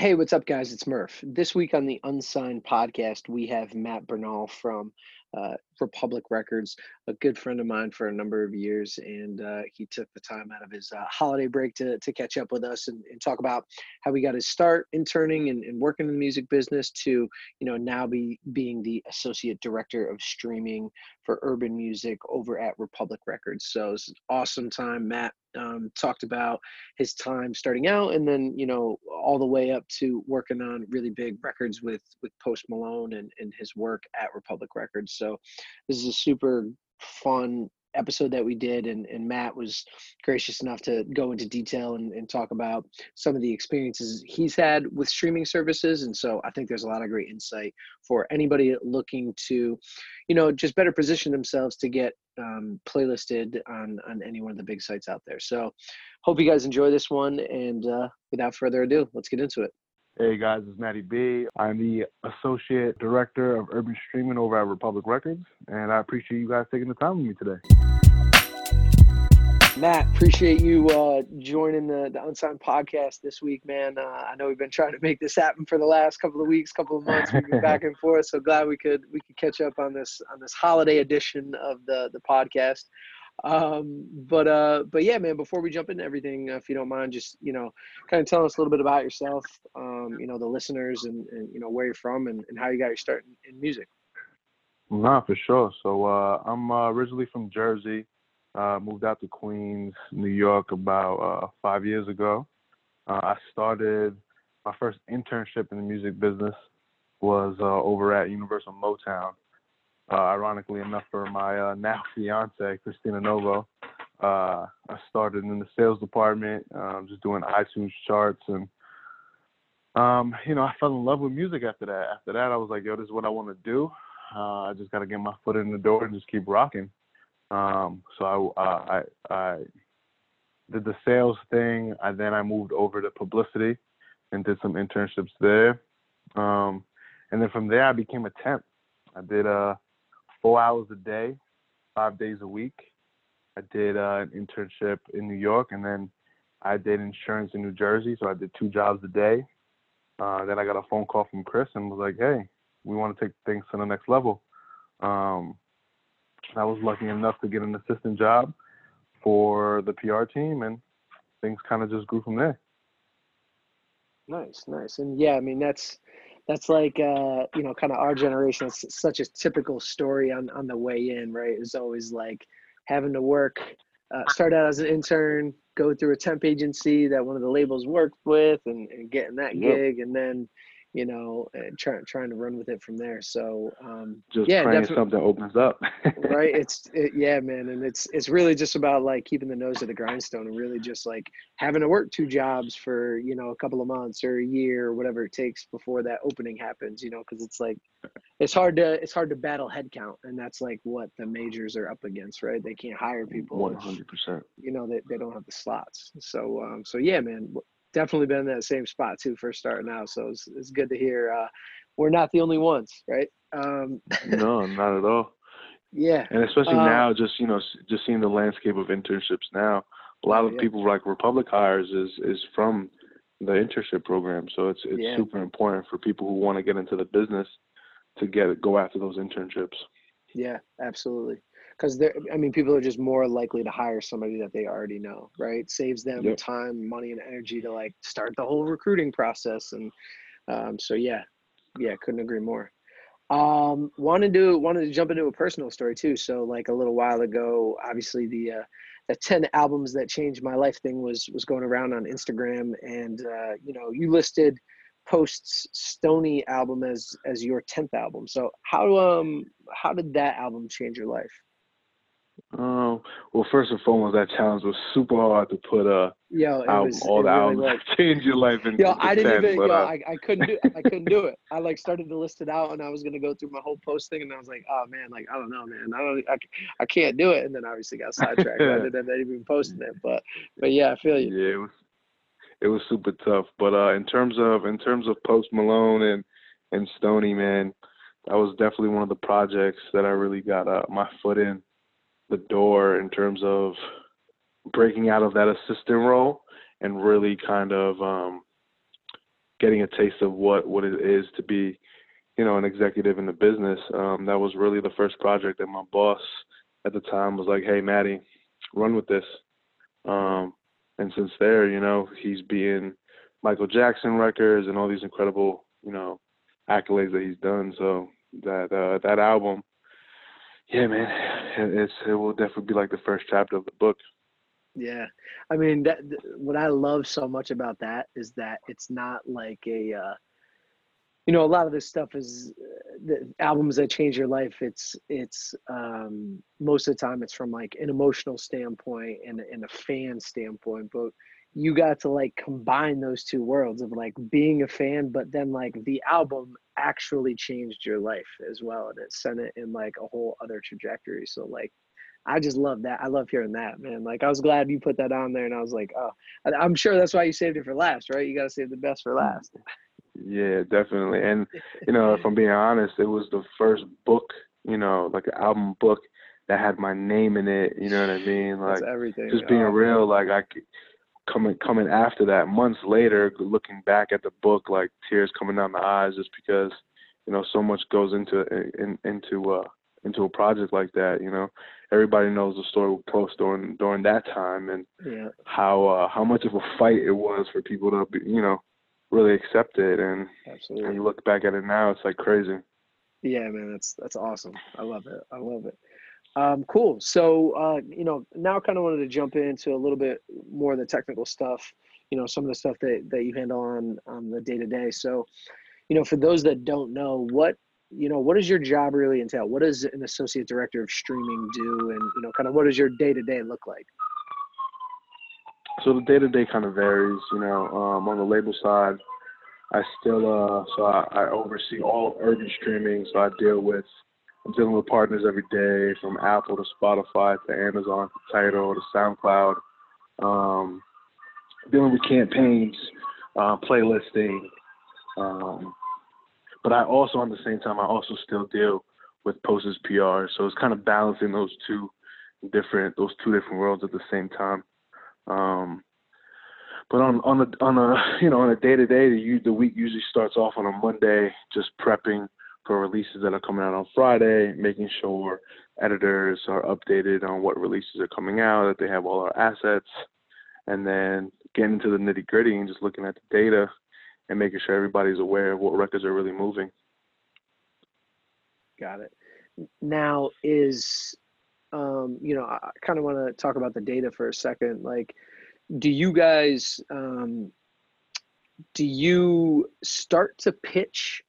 Hey, what's up, guys? It's Murph. This week on the Unsigned podcast, we have Matt Bernal from uh, Republic Records, a good friend of mine for a number of years, and uh, he took the time out of his uh, holiday break to, to catch up with us and, and, talk about how he got his start interning and, and working in the music business to, you know, now be being the associate director of streaming for urban music over at Republic Records. So it's an awesome time. Matt um, talked about his time starting out, and then you know all the way up to working on really big records with with Post Malone and, and his work at Republic Records. So this is a super fun episode that we did and, and matt was gracious enough to go into detail and, and talk about some of the experiences he's had with streaming services and so i think there's a lot of great insight for anybody looking to you know just better position themselves to get um, playlisted on on any one of the big sites out there. So hope you guys enjoy this one and uh, without further ado let's get into it Hey guys, it's Matty B. I'm the Associate Director of Urban Streaming over at Republic Records, and I appreciate you guys taking the time with me today. Matt, appreciate you uh, joining the, the Unsigned podcast this week, man. Uh, I know we've been trying to make this happen for the last couple of weeks, couple of months. We've been back and forth, so glad we could we could catch up on this on this holiday edition of the the podcast. Um, but uh, but yeah, man. Before we jump into everything, if you don't mind, just you know, kind of tell us a little bit about yourself. Um, you know, the listeners and, and you know where you're from and, and how you got your start in, in music. Nah, for sure. So uh, I'm uh, originally from Jersey. Uh, moved out to Queens, New York, about uh, five years ago. Uh, I started my first internship in the music business was uh, over at Universal Motown uh, ironically enough, for my uh, now fiance, Christina Novo. Uh, I started in the sales department, um, just doing iTunes charts, and um, you know, I fell in love with music after that. After that, I was like, yo, this is what I want to do. Uh, I just got to get my foot in the door and just keep rocking. Um, so I, I, I did the sales thing, and then I moved over to publicity and did some internships there. Um, and then from there, I became a temp. I did uh, four hours a day, five days a week. I did uh, an internship in New York, and then I did insurance in New Jersey. So I did two jobs a day. Uh, then I got a phone call from Chris and was like, "Hey, we want to take things to the next level." Um, I was lucky enough to get an assistant job for the PR team, and things kind of just grew from there. Nice, nice, and yeah, I mean that's that's like uh, you know kind of our generation it's such a typical story on on the way in right it's always like having to work uh, start out as an intern go through a temp agency that one of the labels worked with and, and getting that yep. gig and then you know, trying trying to run with it from there. So um, just yeah, praying something opens up. right. It's it, yeah, man, and it's it's really just about like keeping the nose to the grindstone and really just like having to work two jobs for you know a couple of months or a year or whatever it takes before that opening happens. You know, because it's like it's hard to it's hard to battle headcount, and that's like what the majors are up against, right? They can't hire people. One hundred percent. You know, they, they don't have the slots. So um, so yeah, man definitely been in that same spot too for starting out. So it's, it's good to hear uh, we're not the only ones, right? Um, no, not at all. Yeah, and especially um, now, just you know, just seeing the landscape of internships now, a lot of yeah. people like Republic hires is is from the internship program. So it's it's yeah. super important for people who want to get into the business to get go after those internships. Yeah, absolutely because they're i mean people are just more likely to hire somebody that they already know right? Saves them yep. time money and energy to like start the whole recruiting process and um, so yeah. Yeah couldn't agree more. Um wanted to wanted to jump into a personal story too. So like a little while ago obviously the uh the 10 albums that changed my life thing was was going around on instagram and uh you know you listed post's Stoney album as as your 10th album. So how um how did that album change your life um, well, first and foremost, that challenge was super hard to put uh, yo, album, was, all the really albums change your life. In, yo, I didn't 10, even, but, yo, uh, I, I couldn't do, I couldn't do it. I like started to list it out, and I was gonna go through my whole post thing, and I was like, oh man, like I don't know, man, I don't, I, I can't do it, and then obviously got sidetracked. I didn't end up even posting it, but, but yeah, I feel you. Yeah, it was, it was super tough. But uh, in terms of, in terms of Post Malone and and Stoney, man, that was definitely one of the projects that I really got uh, my foot in the door in terms of breaking out of that assistant role and really kind of um, getting a taste of what what it is to be, you know, an executive in the business. Um, that was really the first project that my boss at the time was like, "Hey, Matty, run with this." Um, and since there, you know, he's being Michael Jackson records and all these incredible, you know, accolades that he's done. So that uh, that album, yeah, man, it's it will definitely be like the first chapter of the book. Yeah, I mean, that, what I love so much about that is that it's not like a, uh, you know, a lot of this stuff is uh, the albums that change your life. It's it's um, most of the time it's from like an emotional standpoint and and a fan standpoint, but you got to like combine those two worlds of like being a fan, but then like the album actually changed your life as well, and it sent it in like a whole other trajectory. So like I just love that. I love hearing that, man. Like I was glad you put that on there, and I was like, oh, I'm sure that's why you saved it for last, right? You got to save the best for mm. last. Yeah, definitely. And you know, if I'm being honest, it was the first book, you know, like an album book that had my name in it. You know what I mean? Like everything. Just being oh, real, like I coming coming after that, months later, looking back at the book, like tears coming down my eyes, just because you know so much goes into in, into uh into a project like that. You know, everybody knows the story with Post during during that time and yeah. how uh, how much of a fight it was for people to be, you know really accept it. And Absolutely. and you look back at it now, it's like crazy. Yeah, man, that's that's awesome. I love it. I love it. Um, cool. So uh, you know, now kind of wanted to jump into a little bit more of the technical stuff. You know, some of the stuff that that you handle on on the day to day. So, you know, for those that don't know, what you know, what does your job really entail? What does an associate director of streaming do, and you know, kind of what does your day to day look like? So the day to day kind of varies. You know, um, on the label side, I still uh, so I, I oversee all urban streaming. So I deal with I'm dealing with partners every day, from Apple to Spotify to Amazon to Tidal to SoundCloud. Um, dealing with campaigns, uh, playlisting. Um, but I also, at the same time, I also still deal with Post's PR. So it's kind of balancing those two different, those two different worlds at the same time. Um, but on on the on a you know on a day to day, the the week usually starts off on a Monday, just prepping for releases that are coming out on Friday, making sure editors are updated on what releases are coming out, that they have all our assets, and then getting into the nitty gritty and just looking at the data and making sure everybody's aware of what records are really moving. Got it. Now is um, you know, I kind of want to talk about the data for a second. Like, do you guys um, do you start to pitch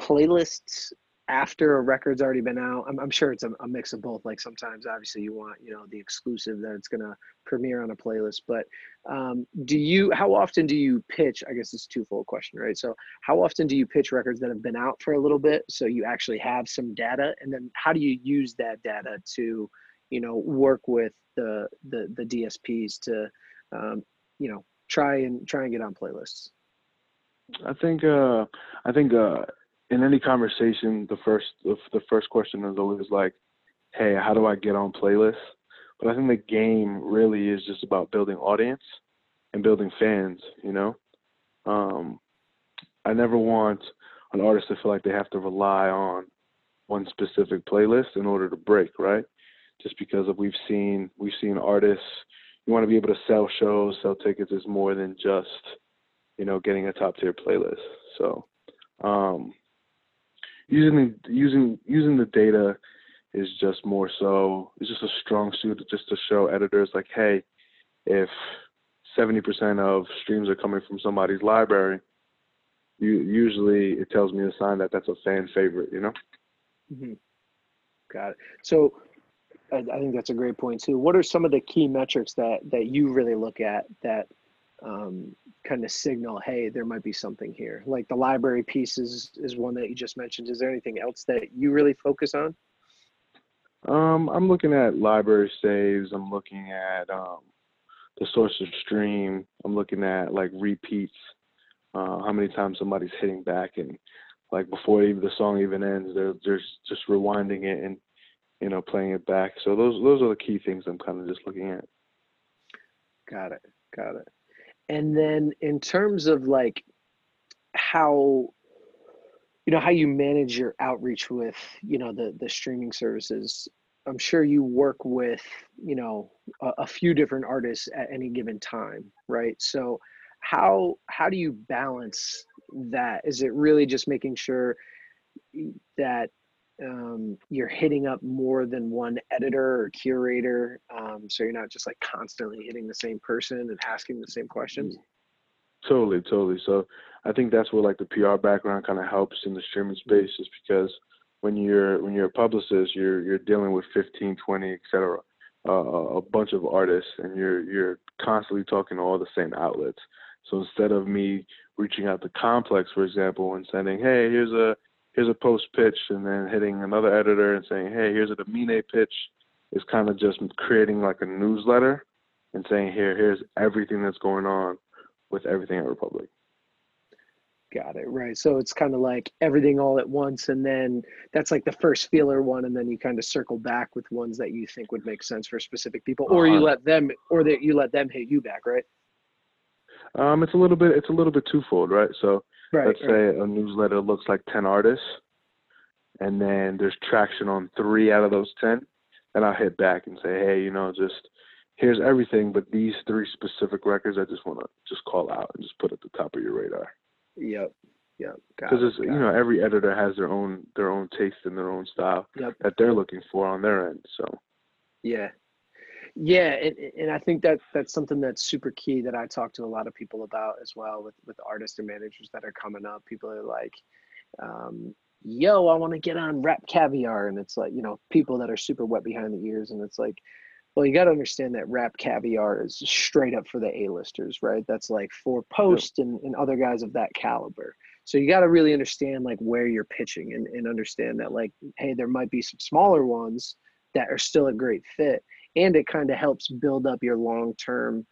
playlists after a record's already been out i'm, I'm sure it's a, a, mix of both like sometimes obviously you want you know the exclusive that it's going to premiere on a playlist but um, do you how often do you pitch i guess it's a twofold question right? So how often do you pitch records that have been out for a little bit so you actually have some data? And then how do you use that data to you know work with the the, the dsps to um, you know try and try and get on playlists? I think uh i think uh in any conversation, the first the first question is always like, "Hey, how do I get on playlists?" But I think the game really is just about building audience and building fans. You know, um, I never want an artist to feel like they have to rely on one specific playlist in order to break, right? Just because of we've seen we've seen artists, you want to be able to sell shows, sell tickets is more than just, you know, getting a top tier playlist. So um, using using using the data is just more so it's just a strong suit just to show editors like hey if 70% of streams are coming from somebody's library you usually it tells me a sign that that's a fan favorite you know? Mm-hmm. got it. So I, I think that's a great point too. What are some of the key metrics that that you really look at that um, kind of signal, hey, there might be something here. Like the library piece is, is one that you just mentioned. Is there anything else that you really focus on? Um, I'm looking at library saves. I'm looking at um, the source of stream. I'm looking at like repeats. Uh, how many times somebody's hitting back and like before even the song even ends, they're just just rewinding it and you know playing it back. So those those are the key things I'm kind of just looking at. Got it. Got it. And then in terms of like, how you know how you manage your outreach with you know the the streaming services i'm sure you work with you know a, a, few different artists at any given time right? So how how do you balance that? Is it really just making sure that um, you're hitting up more than one editor or curator um, so you're not just like constantly hitting the same person and asking the same questions? Totally totally so i think that's where like the pr background kind of helps in the streaming space is because when you're when you're a publicist you're you're dealing with 15 20 etc uh, a bunch of artists and you're you're constantly talking to all the same outlets. So instead of me reaching out to complex for example and sending hey here's a here's a post pitch and then hitting another editor and saying, hey, here's a Domine pitch is kind of just creating like a newsletter and saying, here, here's everything that's going on with everything at Republic. Got it. Right. So it's kind of like everything all at once. And then that's like the first feeler one. And then you kind of circle back with ones that you think would make sense for specific people, or you uh-huh. let them, or that you let them hit you back, right? Um, it's a little bit, it's a little bit twofold, right? So Right, Let's right. say a newsletter looks like 10 artists, and then there's traction on three out of those 10. And I'll hit back and say, hey, you know, just here's everything, but these three specific records, I just want to just call out and just put at the top of your radar. Yep. Yep. Because it's you know every editor has their own their own taste and their own style yep. that they're looking for on their end. So. Yeah, yeah, and, and I think that that's something that's super key that I talk to a lot of people about as well with with artists and managers that are coming up. People are like, um, "Yo, I want to get on Rap Caviar," and it's like you know people that are super wet behind the ears, and it's like, well, you got to understand that Rap Caviar is straight up for the A-listers, right? That's like for Post and, and other guys of that caliber. So you got to really understand like where you're pitching and, and understand that like, hey, there might be some smaller ones that are still a great fit and it kind of helps build up your long term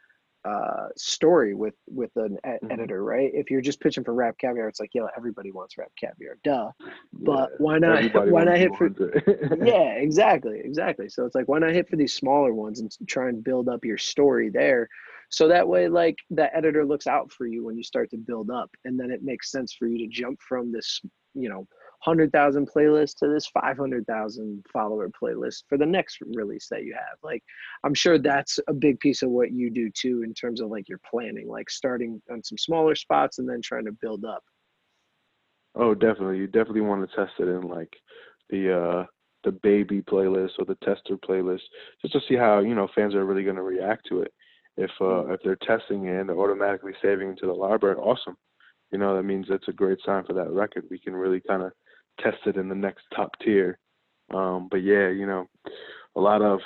uh, story with with an e- mm-hmm. editor, right? If you're just pitching for rap caviar, it's like, yeah, everybody wants rap caviar, duh. But yeah, why not? Why not hit for? yeah, exactly, exactly. So it's like, why not hit for these smaller ones and try and build up your story there, so that way, like the editor looks out for you when you start to build up, and then it makes sense for you to jump from this, you know, 100,000 playlist to this 500,000 follower playlist for the next release that you have. Like, I'm sure that's a big piece of what you do too, in terms of like your planning, like starting on some smaller spots and then trying to build up. Oh, definitely. You definitely want to test it in like the, uh, the baby playlist or the tester playlist just to see how, you know, fans are really going to react to it. If, uh, mm-hmm. if they're testing it and they're automatically saving into the library, awesome you know that means it's a great sign for that record we can really kind of tested in the next top tier. Um, but yeah, you know, a lot of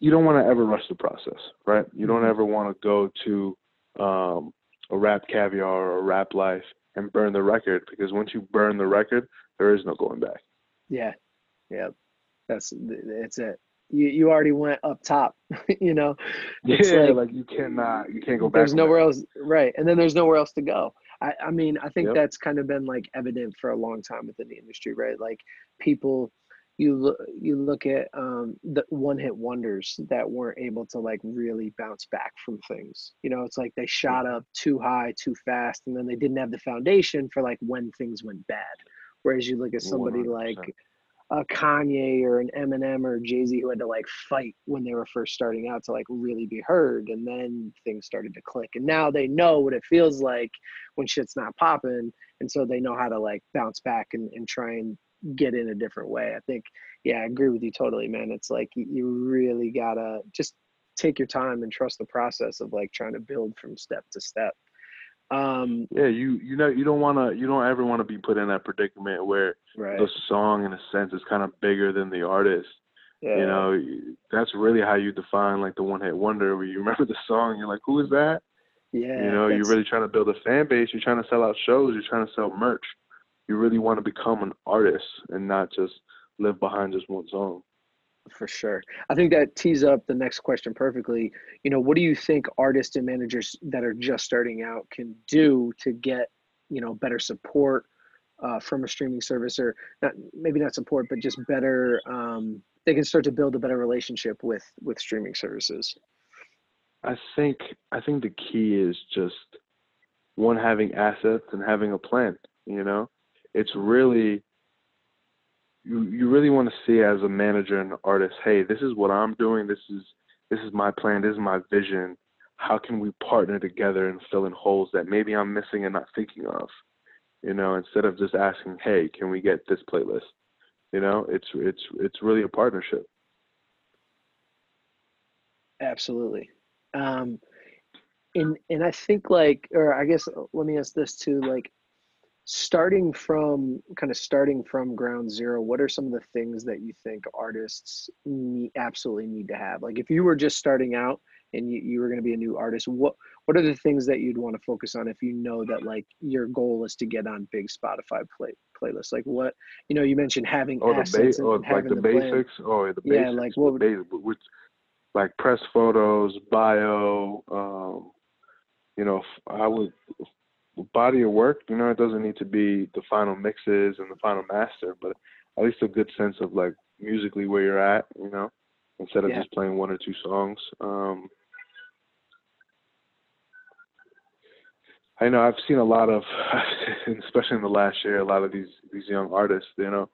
you don't want to ever rush the process, right? You don't mm-hmm. ever want to go to um, a RapCaviar or a rap life and burn the record because once you burn the record, there is no going back. Yeah, yeah, that's that's it. You you already went up top, you know. It's yeah, like, like, you cannot, you can't go back. There's nowhere else, right? And then there's nowhere else to go. I, I mean, I think yep. that's kind of been like evident for a long time within the industry, right? Like people, you look, you look at um, the one-hit wonders that weren't able to like really bounce back from things. You know, it's like they shot up too high, too fast, and then they didn't have the foundation for like when things went bad. Whereas you look at somebody 100%. like a Kanye or an Eminem or Jay Z who had to like fight when they were first starting out to like really be heard, and then things started to click. And now they know what it feels like when shit's not popping, and so they know how to like bounce back and, and try and get in a different way. I think, yeah, I agree with you totally, man. It's like you really gotta just take your time and trust the process of like trying to build from step to step. Um, yeah, you you know you don't want to you don't ever want to be put in that predicament where right. the song in a sense is kind of bigger than the artist. Yeah. You know, that's really how you define like the one hit wonder where you remember the song, you're like, who is that? Yeah. You know, you're really trying to build a fan base. You're trying to sell out shows. You're trying to sell merch. You really want to become an artist and not just live behind just one song. For sure. I think that tees up the next question perfectly. You know, what do you think artists and managers that are just starting out can do to get, you know, better support uh, from a streaming service or not, maybe not support, but just better, um, they can start to build a better relationship with, with streaming services? I think, I think the key is just one having assets and having a plan. You know, it's really you you really want to see as a manager and artist, hey, this is what I'm doing. This is this is my plan. This is my vision. How can we partner together and fill in holes that maybe I'm missing and not thinking of? You know, instead of just asking, hey, can we get this playlist? You know, it's it's it's really a partnership. Absolutely. Um, and and I think like, or I guess let me ask this too, like starting from kind of starting from ground zero what are some of the things that you think artists need, absolutely need to have? Like if you were just starting out and you, you were going to be a new artist what what are the things that you'd want to focus on if you know that like your goal is to get on big spotify play playlists like what you know you mentioned having oh the, ba- oh, like the, the basics? Plan. oh the basics. yeah like what would, basics, which like press photos bio um you know i would body of work, you know, it doesn't need to be the final mixes and the final master, but at least a good sense of like musically where you're at, you know, instead of yeah. just playing one or two songs. Um, I know I've seen a lot of, especially in the last year, a lot of these these young artists, you know,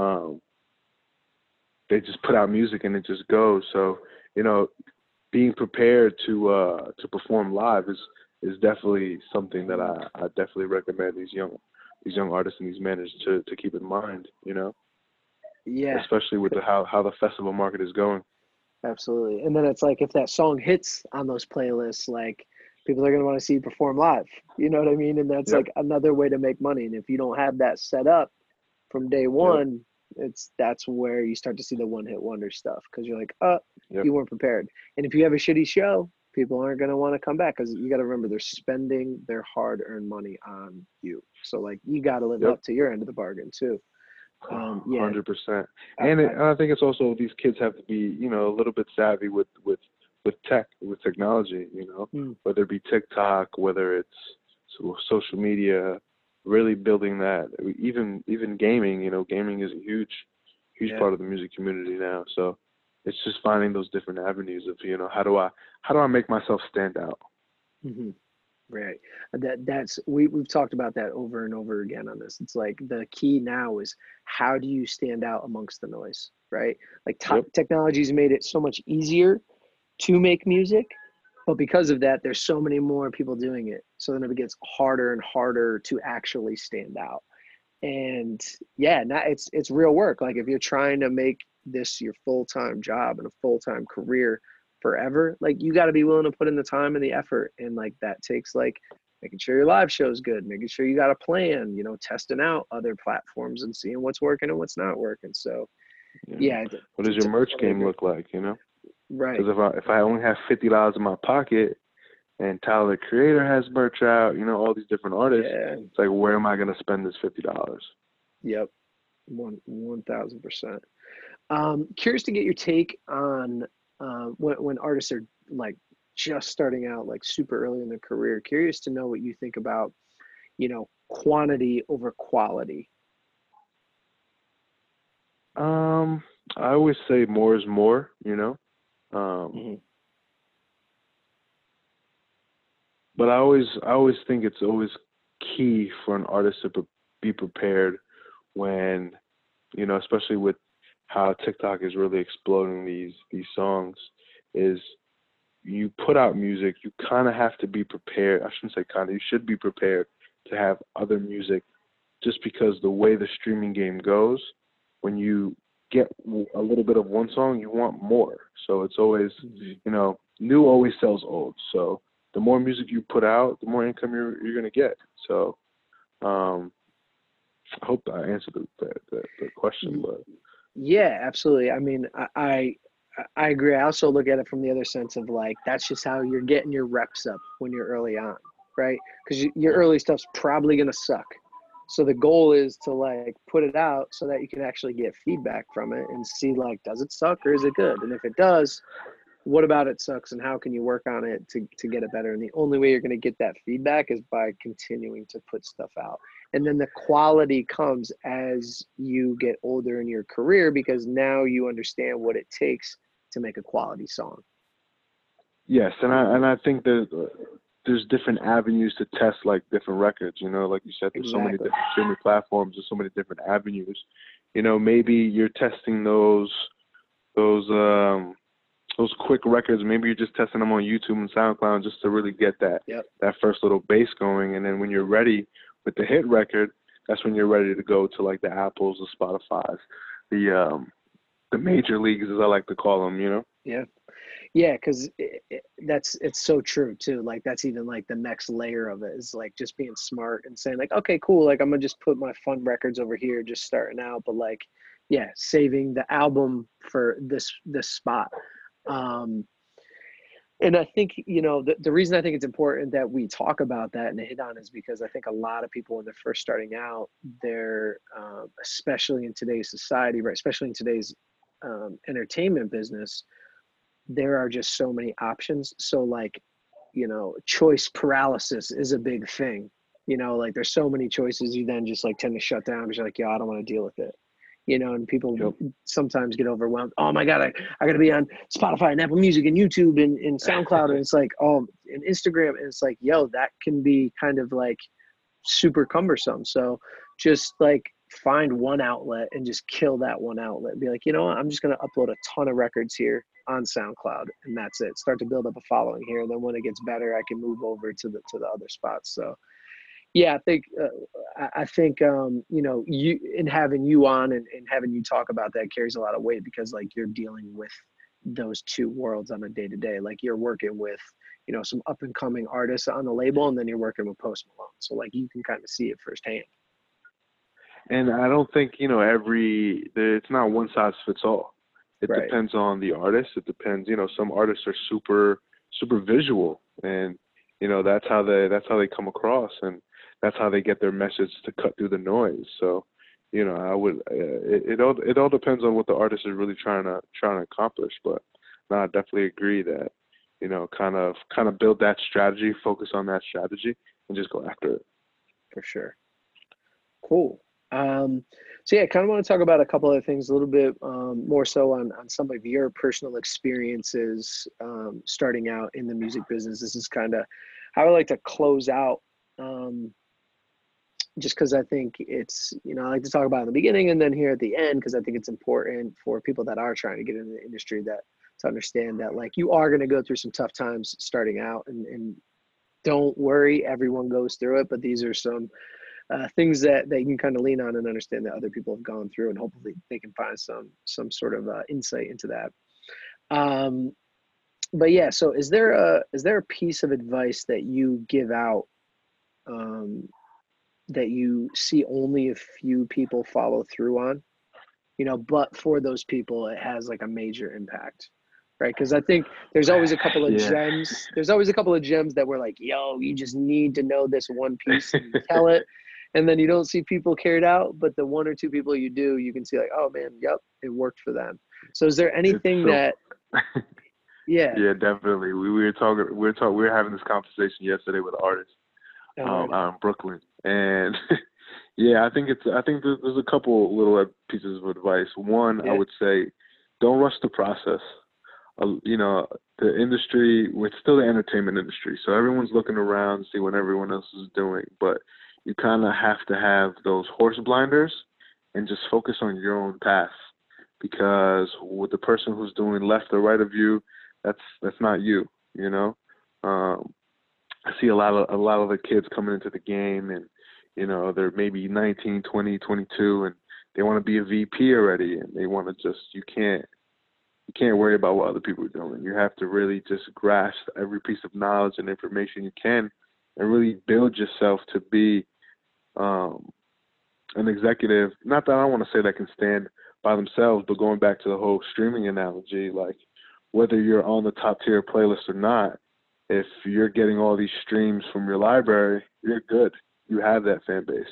um, they just put out music and it just goes. So you know, being prepared to uh, to perform live is is definitely something that I, I definitely recommend these young these young artists and these managers to, to keep in mind, you know? Yeah. Especially with the, how, how the festival market is going. Absolutely. And then it's like if that song hits on those playlists, like people are gonna want to see you perform live. You know what I mean? And that's yep. like another way to make money. And if you don't have that set up from day one, yep. it's that's where you start to see the one hit wonder stuff because you're like, oh, yep. you weren't prepared. And if you have a shitty show, people aren't going to want to come back because you got to remember they're spending their hard-earned money on you. So like you got to live yep. up to your end of the bargain too. Um, yeah, hundred percent. And it, I think it's also these kids have to be you know a little bit savvy with with with tech with technology. You know, mm. whether it be TikTok, whether it's social media, really building that. Even even gaming. You know, gaming is a huge huge yeah. part of the music community now. So it's just finding those different avenues of you know how do I how do I make myself stand out. Mm-hmm. Right. That that's we we've talked about that over and over again on this. It's like the key now is how do you stand out amongst the noise, right? Like t- yep. technology's made it so much easier to make music, but because of that, there's so many more people doing it. So then it gets harder and harder to actually stand out. And yeah, now it's it's real work. Like if you're trying to make this your full-time job and a full-time career forever like you got to be willing to put in the time and the effort and like that takes like making sure your live show is good making sure you got a plan you know testing out other platforms and seeing what's working and what's not working so yeah, yeah what does your merch game look like you know right because if i if i only have fifty dollars in my pocket and Tyler the Creator has merch out, you know, all these different artists. Yeah. It's like, where am I going to spend this fifty dollars? Yep, one one thousand percent. Um, curious to get your take on uh, when, when artists are like just starting out, like super early in their career. Curious to know what you think about, you know, quantity over quality. Um, I always say more is more. You know. Um, mm-hmm. But I always, I always think it's always key for an artist to be prepared when, you know, especially with how TikTok is really exploding these these songs is you put out music, you kind of have to be prepared. I shouldn't say kind of, you should be prepared to have other music just because the way the streaming game goes, when you get a little bit of one song, you want more. So it's always, mm-hmm. you know, new always sells old. So the more music you put out, the more income you're you're gonna get. So um, I hope I answered the, the, the, the question, but yeah, absolutely. I mean, I, I I agree. I also look at it from the other sense of like that's just how you're getting your reps up when you're early on, right? Because you, your early stuff's probably gonna suck. So the goal is to like put it out so that you can actually get feedback from it and see like does it suck or is it good? And if it does, what about it sucks and how can you work on it to to get it better? And the only way you're gonna get that feedback is by continuing to put stuff out and then the quality comes as you get older in your career because now you understand what it takes to make a quality song yes and i and i think that there's different avenues to test like different records. You know, like you said, there's exactly. so many different streaming platforms. There's so many different avenues. You know, maybe you're testing those those um those quick records. Maybe you're just testing them on YouTube and SoundCloud just to really get that yep. that first little bass going. And then when you're ready with the hit record, that's when you're ready to go to like the Apples, the Spotify's, the um the major leagues as I like to call them. You know. Yeah. Yeah, because it, it, that's it's so true too. Like that's even like the next layer of it is like just being smart and saying like, okay, cool. Like I'm gonna just put my fun records over here, just starting out. But like, yeah, saving the album for this this spot. Um, and I think you know the, the reason I think it's important that we talk about that and hit on is because I think a lot of people when they're first starting out, they're um, especially in today's society, right? Especially in today's um, entertainment business, there are just so many options. So like, you know, choice paralysis is a big thing. You know, like there's so many choices, you then just like tend to shut down because you're like, yeah, I don't want to deal with it. You know, and people yep. sometimes get overwhelmed. Oh my God, I, I gotta be on Spotify and Apple Music and YouTube and, and SoundCloud. and it's like, oh, and Instagram. And it's like, yo, that can be kind of like super cumbersome. So just like find one outlet and just kill that one outlet. Be like, you know what? I'm just going to upload a ton of records here on SoundCloud, and that's it. Start to build up a following here, and then when it gets better, I can move over to the to the other spots. So, yeah, I think uh, I think um, you know you and having you on and, and having you talk about that carries a lot of weight because like you're dealing with those two worlds on a day to day. Like you're working with you know some up and coming artists on the label, and then you're working with Post Malone. So like you can kind of see it firsthand and I don't think you know every it's not one size fits all. It right. depends on the artist. It depends, you know, some artists are super super visual, and you know that's how they that's how they come across, and that's how they get their message to cut through the noise. So, you know, I would uh, it, it all it all depends on what the artist is really trying to trying to accomplish. But no, I definitely agree that you know, kind of kind of build that strategy, focus on that strategy, and just go after it. For sure. Cool. Um, so yeah, I kind of want to talk about a couple other things a little bit um, more so on, on some of your personal experiences um, starting out in the music business. This is kind of how I like to close out, um, just because I think it's you know I like to talk about in the beginning and then here at the end because I think it's important for people that are trying to get into the industry that to understand that like you are going to go through some tough times starting out and, and don't worry, everyone goes through it, but these are some uh, things that, that you can kind of lean on and understand that other people have gone through and hopefully they can find some some sort of uh, insight into that. Um, but yeah so is there a is there a piece of advice that you give out um, that you see only a few people follow through on you know but for those people it has like a major impact right? Because i think there's always a couple of yeah. gems there's always a couple of gems that we're like yo you just need to know this one piece and tell it and then you don't see people carried out but the one or two people you do you can see like oh man yep it worked for them. So is there anything so, that yeah. Yeah definitely. We, we were talking we were talking we were having this conversation yesterday with artists oh, um, out in brooklyn and yeah i think it's i think there's, there's a couple little pieces of advice. One yeah. i would say don't rush the process. Uh, you know the industry it's still the entertainment industry. So everyone's looking around see what everyone else is doing but you kind of have to have those horse blinders and just focus on your own path. Because with the person who's doing left or right of you that's that's not you you know? Um i see a lot of a lot of the kids coming into the game and you know they're maybe 19 20 22 and they want to be a vp already and they want to just you can't you can't worry about what other people are doing you have to really just grasp every piece of knowledge and information you can and really build yourself to be um, an executive, not that I want to say that can stand by themselves, but going back to the whole streaming analogy, like whether you're on the top tier playlist or not, if you're getting all these streams from your library, you're good. You have that fan base.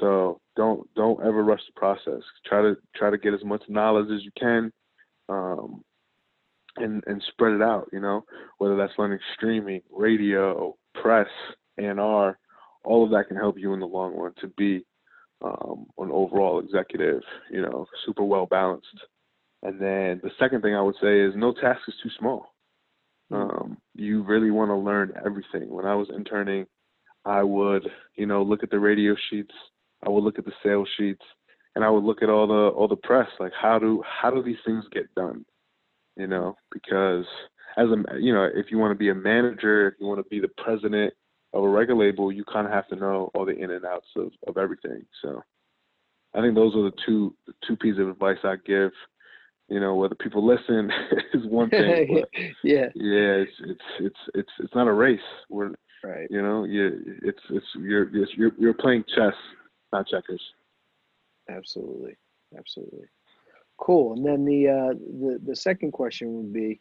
So don't don't ever rush the process. Try to try to get as much knowledge as you can, um, and and spread it out. You know, whether that's learning streaming, radio, press, A&R, all of that can help you in the long run to be um, an overall executive, you know, super well balanced. And then the second thing I would say is no task is too small. Mm. Um, you really want to learn everything. When I was interning, I would, you know, look at the radio sheets. I would look at the sales sheets, and I would look at all the all the press. Like, how do how do these things get done? You know, because as a you know, if you want to be a manager, if you want to be the president of a record label, you kind of have to know all the in and outs of of everything. So, I think those are the two the two pieces of advice I give you know whether people listen is one thing but yeah yeah it's it's it's it's it's not a race we're right. You know you it's it's you're you're you're playing chess not checkers. Absolutely. Absolutely. Cool. And then the uh the the second question would be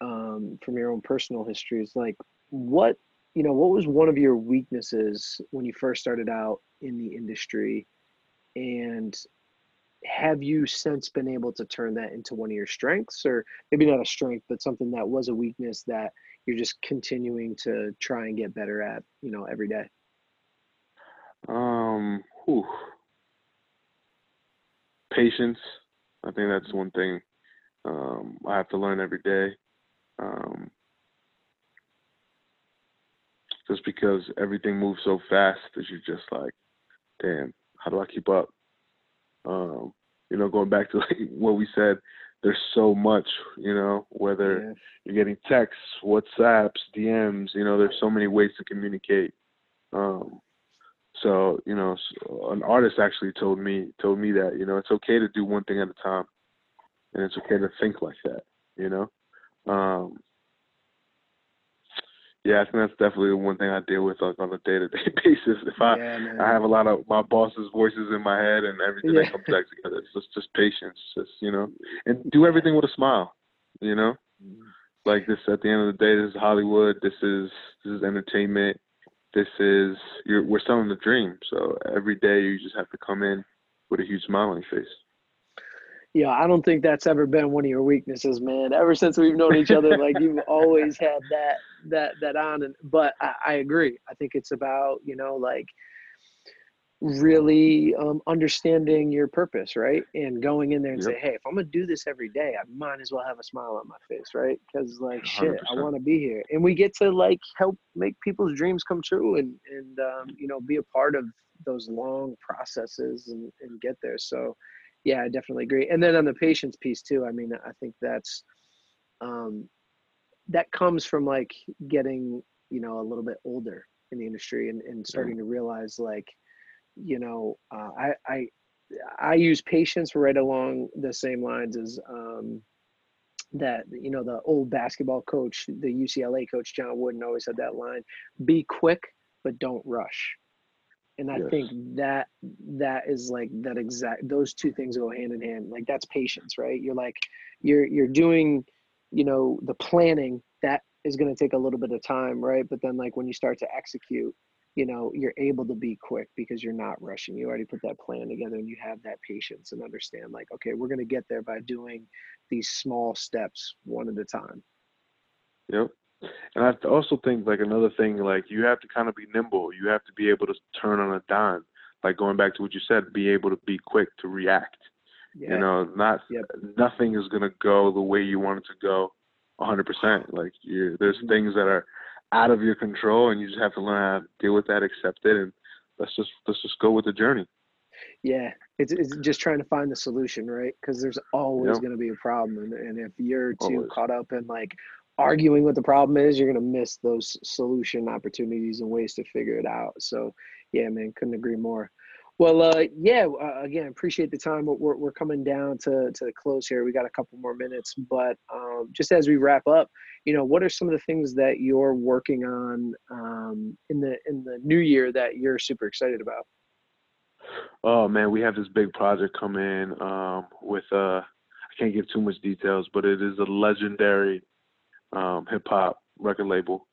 um from your own personal history is like what you know what was one of your weaknesses when you first started out in the industry? And have you since been able to turn that into one of your strengths? Or maybe not a strength but something that was a weakness that you're just continuing to try and get better at you know every day um whew. patience i think that's one thing um i have to learn every day um just because everything moves so fast that you're just like damn how do i keep up um, you know, going back to like what we said, there's so much, you know, whether yeah. you're getting texts, WhatsApps, DMs, you know, there's so many ways to communicate. Um, so, you know, an artist actually told me told me that, you know, it's okay to do one thing at a time, and it's okay to think like that, you know. Um, yeah, I think that's definitely the one thing I deal with like, on a day to day basis. If I yeah, I have a lot of my boss's voices in my head and everything yeah. that comes back together, it's just just patience, just you know, and do everything with a smile, you know. Mm-hmm. Like this, at the end of the day, this is Hollywood. This is this is entertainment. This is you're we're selling the dream. So every day you just have to come in with a huge smile on your face yeah, I don't think that's ever been one of your weaknesses, man. Ever since we've known each other, like you've always had that that that on. And but I, I agree. I think it's about you know like really um, understanding your purpose, right? And going in there and yep. say, hey, if I'm gonna do this every day, I might as well have a smile on my face, right? Because like 100%. shit, I want to be here, and we get to like help make people's dreams come true, and and um, you know be a part of those long processes and, and get there. So yeah, I definitely agree. And then on the patience piece too, I mean, I think that's um, that comes from like getting you know a little bit older in the industry and, and starting to realize like you know uh, I I I use patience right along the same lines as um, that you know the old basketball coach, the UCLA coach John Wooden always had that line: "Be quick, but don't rush." And i yes. think that that is like that exact those two things go hand in hand like that's patience right? You're like you're you're doing you know the planning that is going to take a little bit of time right? But then like when you start to execute you know you're able to be quick because you're not rushing. You already put that plan together and you have that patience and understand like okay we're going to get there by doing these small steps one at a time. Yep and I also think like another thing, like you have to kind of be nimble. You have to be able to turn on a dime. Like going back to what you said, be able to be quick to react. Yeah. You know, not yep. nothing is gonna go the way you want it to go, 100%. Like you, there's mm-hmm. things that are out of your control, and you just have to learn how to deal with that, accept it, and let's just let's just go with the journey. Yeah, it's, it's just trying to find the solution, right? Because there's always yep. going to be a problem, and, and if you're too always. caught up in like arguing what the problem is, you're going to miss those solution opportunities and ways to figure it out. So, yeah, man, couldn't agree more. Well, uh, yeah, uh, again, appreciate the time. We're, we're coming down to, to the close here. We got a couple more minutes, but um, just as we wrap up, you know, what are some of the things that you're working on um, in the in the new year that you're super excited about? Oh man, we have this big project coming um, with uh, I can't give too much details, but it is a legendary um, hip hop record label.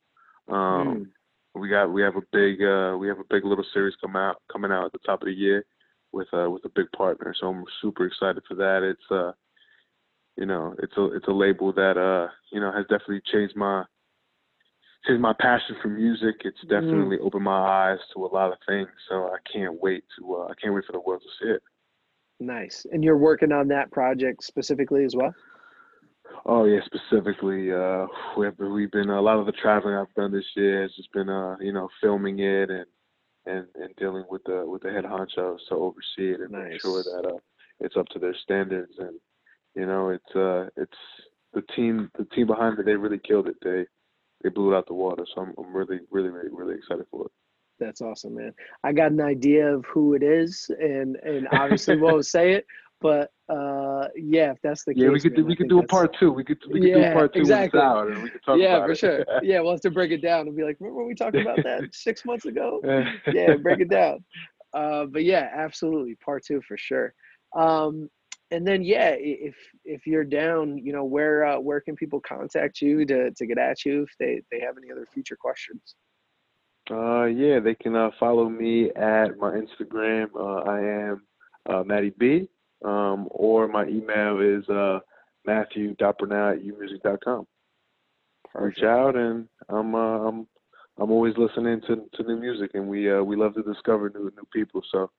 Um, mm. We got we have a big uh, we have a big little series come out coming out at the top of the year with uh, with a big partner. So I'm super excited for that. It's uh you know it's a it's a label that uh you know has definitely changed my changed my passion for music. It's hmm. definitely mm. opened my eyes to a lot of things. So I can't wait to uh, I can't wait for the world to see it. Nice. And you're working on that project specifically as well? Oh yeah, specifically, uh, we have, we've been a lot of the traveling I've done this year has just been, uh, you know, filming it and and and dealing with the with the head honchos to oversee it and Nice. make sure that uh, it's up to their standards. And you know, it's uh, it's the team the team behind it. They really killed it. They they blew it out the water. So I'm I'm really really really really excited for it. That's awesome, man. I got an idea of who it is, and and obviously won't say it, but uh, yeah, if that's the Yeah, case, we could do, man, we could do a part two. We could we could do Yeah, a part two exactly. out, and we could talk Yeah, for it. sure. Yeah, we'll have to break it down and be like, remember when we talked about that six months ago? yeah. break it down. Uh, but yeah, absolutely, part two for sure. Um, and then yeah, if if you're down, you know, where uh, where can people contact you to to get at you if they they have any other future questions? Uh, yeah, they can uh, follow me at my Instagram. Uh, I am uh, Matty B. Um, or my email is uh, Matthew.Bernal at umusic.com. Reach out, and I'm uh, I'm I'm always listening to, to new music, and we uh, we love to discover new new people. So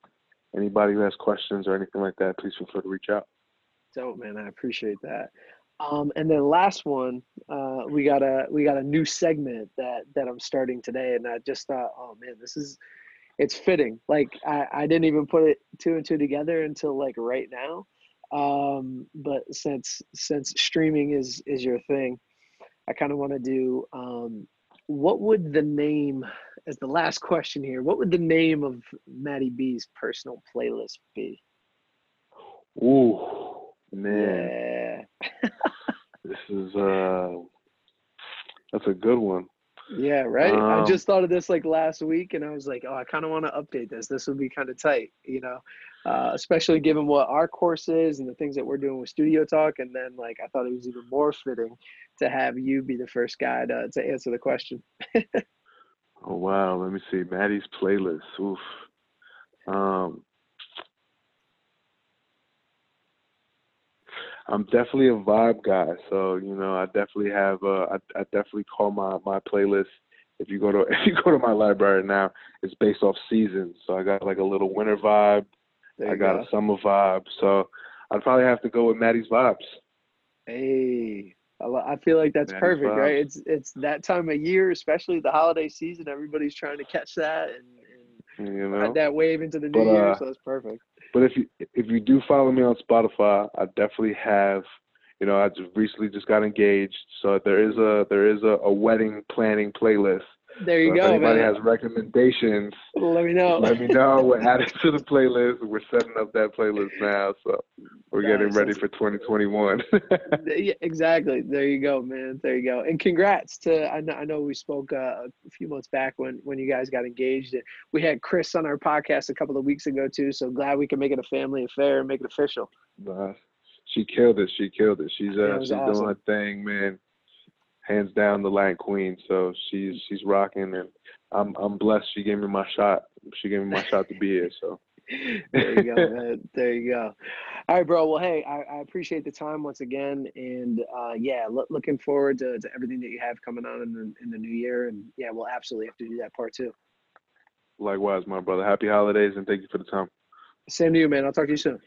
anybody who has questions or anything like that, please feel free to reach out. Dope, man. I appreciate that. Um, and then last one, uh, we got a we got a new segment that that I'm starting today, and I just thought, oh man, this is it's fitting. Like I, I didn't even put it two and two together until like right now. Um, but since since streaming is is your thing, I kind of want to do. Um, what would the name as the last question here? What would the name of Matty B's personal playlist be? Ooh, man, Yeah. this is uh, that's a good one. Yeah, right. I Um, just thought of this like last week, and I was like, oh, I kind of want to update this. This would be kind of tight, you know, uh, especially given what our course is and the things that we're doing with Studio Talk. And then, like, I thought it was even more fitting to have you be the first guy to, to answer the question. Oh wow, let me see. Matty's playlist. Oof. Um I'm definitely a vibe guy, so you know, I definitely have uh I, I definitely call my my playlist if you go to if you go to my library now, it's based off seasons. So I got like a little winter vibe, I got go. a summer vibe. So I'd probably have to go with Matty's vibes. Hey, I, feel like that's Matty's perfect, right? It's it's that time of year, especially the holiday season. Everybody's trying to catch that and, and You ride that wave into the new But, year, uh, so it's perfect. But if you if you do follow me on Spotify, I definitely have. You know, I just recently just got engaged, so there is a there is a, a wedding planning playlist. There you so if go, anybody man. has recommendations, Let me know. let me know. We're adding to the playlist. We're setting up that playlist now, so we're getting ready That's- for 2021. yeah, exactly. There you go, man. There you go. And congrats to I know I know we spoke uh, a few months back when when you guys got engaged. We had Chris on our podcast a couple of weeks ago too. So glad we can make it a family affair and make it official. She killed it. She killed it. She's uh she's awesome. doing her thing, man. Hands down, the Latin queen. So she's she's rocking, and I'm I'm blessed. She gave me my shot. She gave me my shot to be here. So. There you go, man. There you go. All right, bro. Well, hey, I, I appreciate the time once again, and uh, yeah, loo- looking forward to, to everything that you have coming on in the in the new year. And yeah, we'll absolutely have to do that part too. Likewise, my brother. Happy holidays and thank you for the time. Same to you, man. I'll talk to you soon.